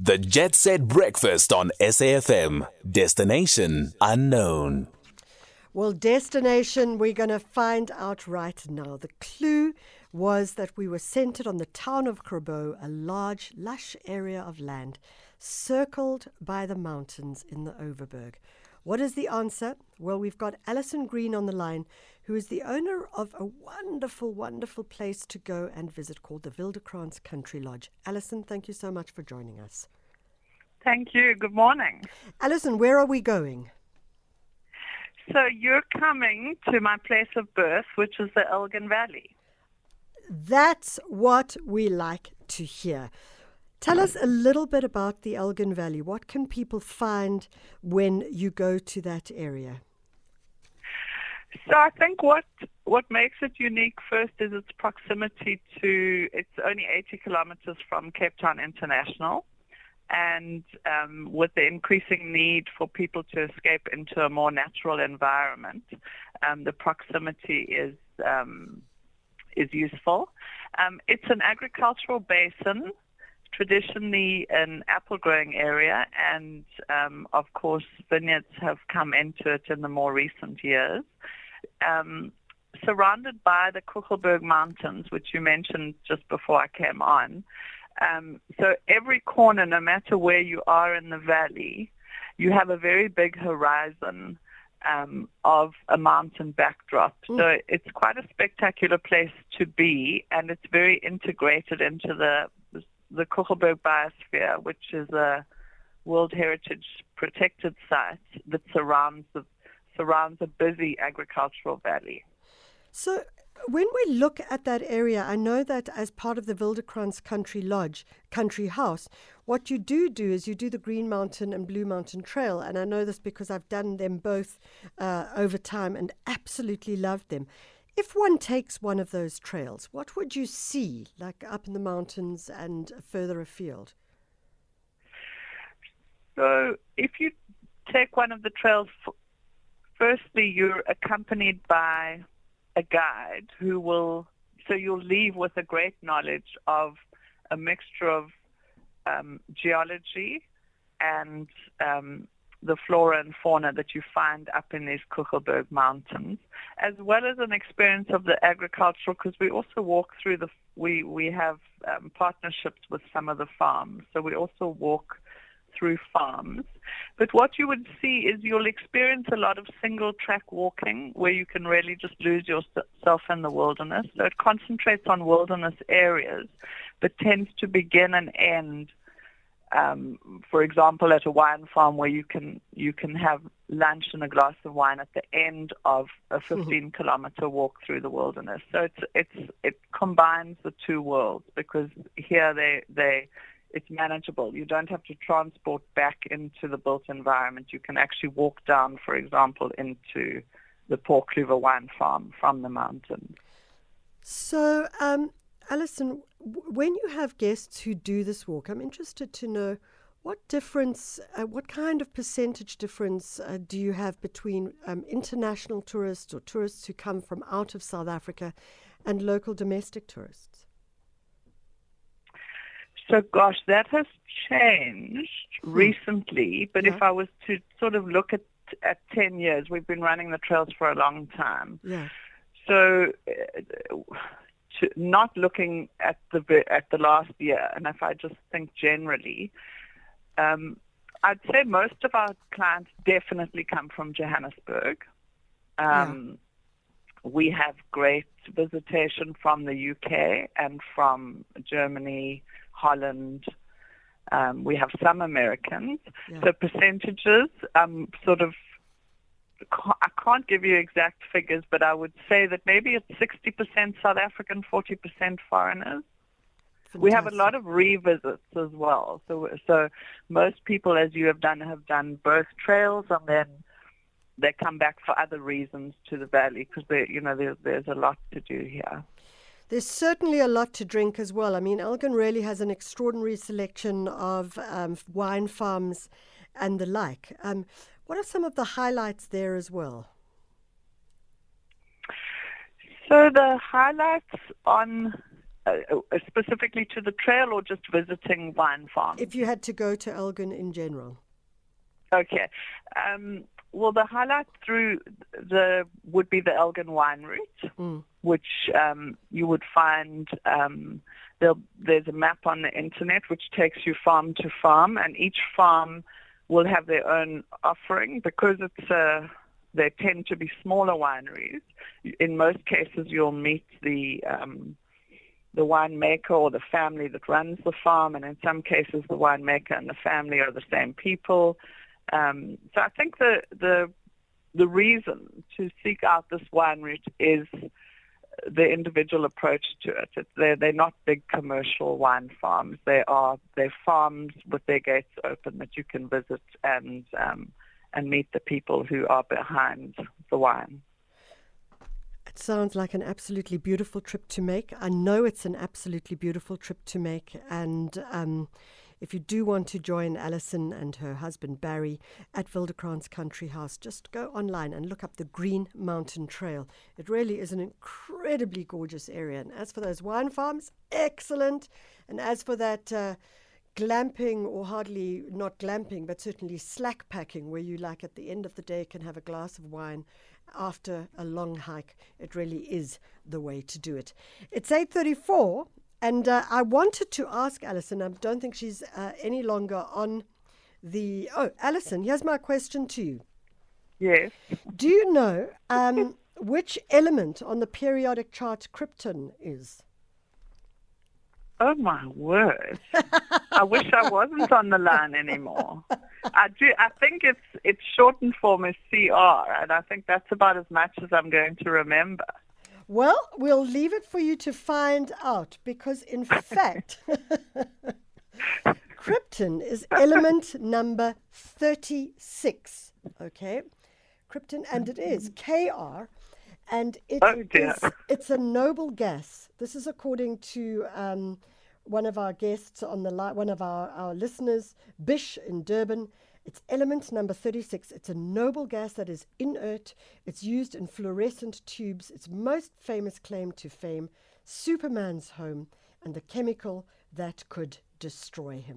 The Jet Set Breakfast on SAFM. Destination unknown. Well, destination, we're going to find out right now. The clue was that we were centered on the town of Grabouw, a large, lush area of land circled by the mountains in the Overberg. What is the answer? Well, we've got Alison Green on the line, who is the owner of a wonderful, wonderful place to go and visit called the Wildekrans Country Lodge. Alison, thank you so much for joining us. Thank you. Good morning. Alison, where are we going? So you're coming to my place of birth, which is the Elgin Valley. That's what we like to hear. Tell us a little bit about the Elgin Valley. What can people find when you go to that area? So I think what what makes it unique first is its proximity to. It's only 80 kilometers from Cape Town International, and um, with the increasing need for people to escape into a more natural environment, um, the proximity is um, is useful. Um, it's an agricultural basin traditionally an apple growing area, and um, of course, vineyards have come into it in the more recent years. Um, surrounded by the Kogelberg Mountains, which you mentioned just before I came on. Um, so every corner, no matter where you are in the valley, you have a very big horizon um, of a mountain backdrop. Mm. So it's quite a spectacular place to be, and it's very integrated into the the Kogelberg Biosphere, which is a World Heritage protected site that surrounds the, surrounds a busy agricultural valley. So, when we look at that area, I know that as part of the Wildekrans Country Lodge, Country House, what you do do is you do the Green Mountain and Blue Mountain Trail. And I know this because I've done them both uh, over time and absolutely loved them. If one takes one of those trails, what would you see, like up in the mountains and further afield? So, if you take one of the trails, firstly, you're accompanied by a guide who will, so you'll leave with a great knowledge of a mixture of um, geology and um, the flora and fauna that you find up in these Kogelberg Mountains, as well as an experience of the agricultural, because we also walk through the, we, we have um, partnerships with some of the farms, so we also walk through farms. But what you would see is you'll experience a lot of single track walking where you can really just lose yourself in the wilderness. So it concentrates on wilderness areas, but tends to begin and end um, for example, at a wine farm where you can you can have lunch and a glass of wine at the end of a mm-hmm. 15 kilometer walk through the wilderness. So it's it's it combines the two worlds because here they they it's manageable. You don't have to transport back into the built environment. You can actually walk down, for example, into the Paul Cluver wine farm from the mountains. So, um, Alison, when you have guests who do this walk, I'm interested to know what difference, uh, what kind of percentage difference uh, do you have between um, international tourists or tourists who come from out of South Africa and local domestic tourists? So, gosh, that has changed hmm. recently. But yeah. if I was to sort of look at at 10 years, we've been running the trails for a long time. Yeah. So, uh, to not looking at the at the last year, and if I just think generally, um, I'd say most of our clients definitely come from Johannesburg. Um, yeah. We have great visitation from the UK and from Germany, Holland. Um, we have some Americans. Yeah. So percentages, um, sort of I can't give you exact figures, but I would say that maybe it's 60% South African, 40% foreigners. Fantastic. We have a lot of revisits as well. So, so most people, as you have done, have done both trails, and then they come back for other reasons to the valley because you know there, there's a lot to do here. There's certainly a lot to drink as well. I mean, Elgin really has an extraordinary selection of um, wine farms and the like. Um, what are some of the highlights there as well? So the highlights on uh, uh, specifically to the trail or just visiting wine farms? If you had to go to Elgin in general. Okay. Um, well, the highlight through the would be the Elgin wine route, Mm. which um, you would find. Um, there's a map on the internet which takes you farm to farm, and each farm will have their own offering because it's a they tend to be smaller wineries. In most cases, you'll meet the um, the winemaker or the family that runs the farm, and in some cases, the winemaker and the family are the same people. Um, so I think the the the reason to seek out this wine route is the individual approach to it. It's, they're, they're not big commercial wine farms. They are they're farms with their gates open that you can visit and um, and meet the people who are behind the wine. It sounds like an absolutely beautiful trip to make. I know it's an absolutely beautiful trip to make, and um, if you do want to join Alison and her husband Barry at Wildekrans Country House, just go online and look up the Green Mountain Trail. It really is an incredibly gorgeous area. And as for those wine farms, excellent. And as for that, uh, glamping or hardly not glamping but certainly slack packing where you like at the end of the day can have a glass of wine after a long hike it really is the way to do it it's 834 and uh, i wanted to ask alison i don't think she's uh, any longer on the oh alison here's my question to you yes do you know um, which element on the periodic chart krypton is Oh my word! I wish I wasn't on the line anymore. I do. I think it's its shortened form is CR, and I think that's about as much as I'm going to remember. Well, we'll leave it for you to find out because, in fact, krypton is element number 36. Okay? Krypton, and it is KR, and it oh, is, it's a noble gas. This is according to um, one of our guests on the li- one of our, our listeners, Bish in Durban. It's element number 36. It's a noble gas that is inert. It's used in fluorescent tubes. Its most famous claim to fame, Superman's home, and the chemical that could destroy him.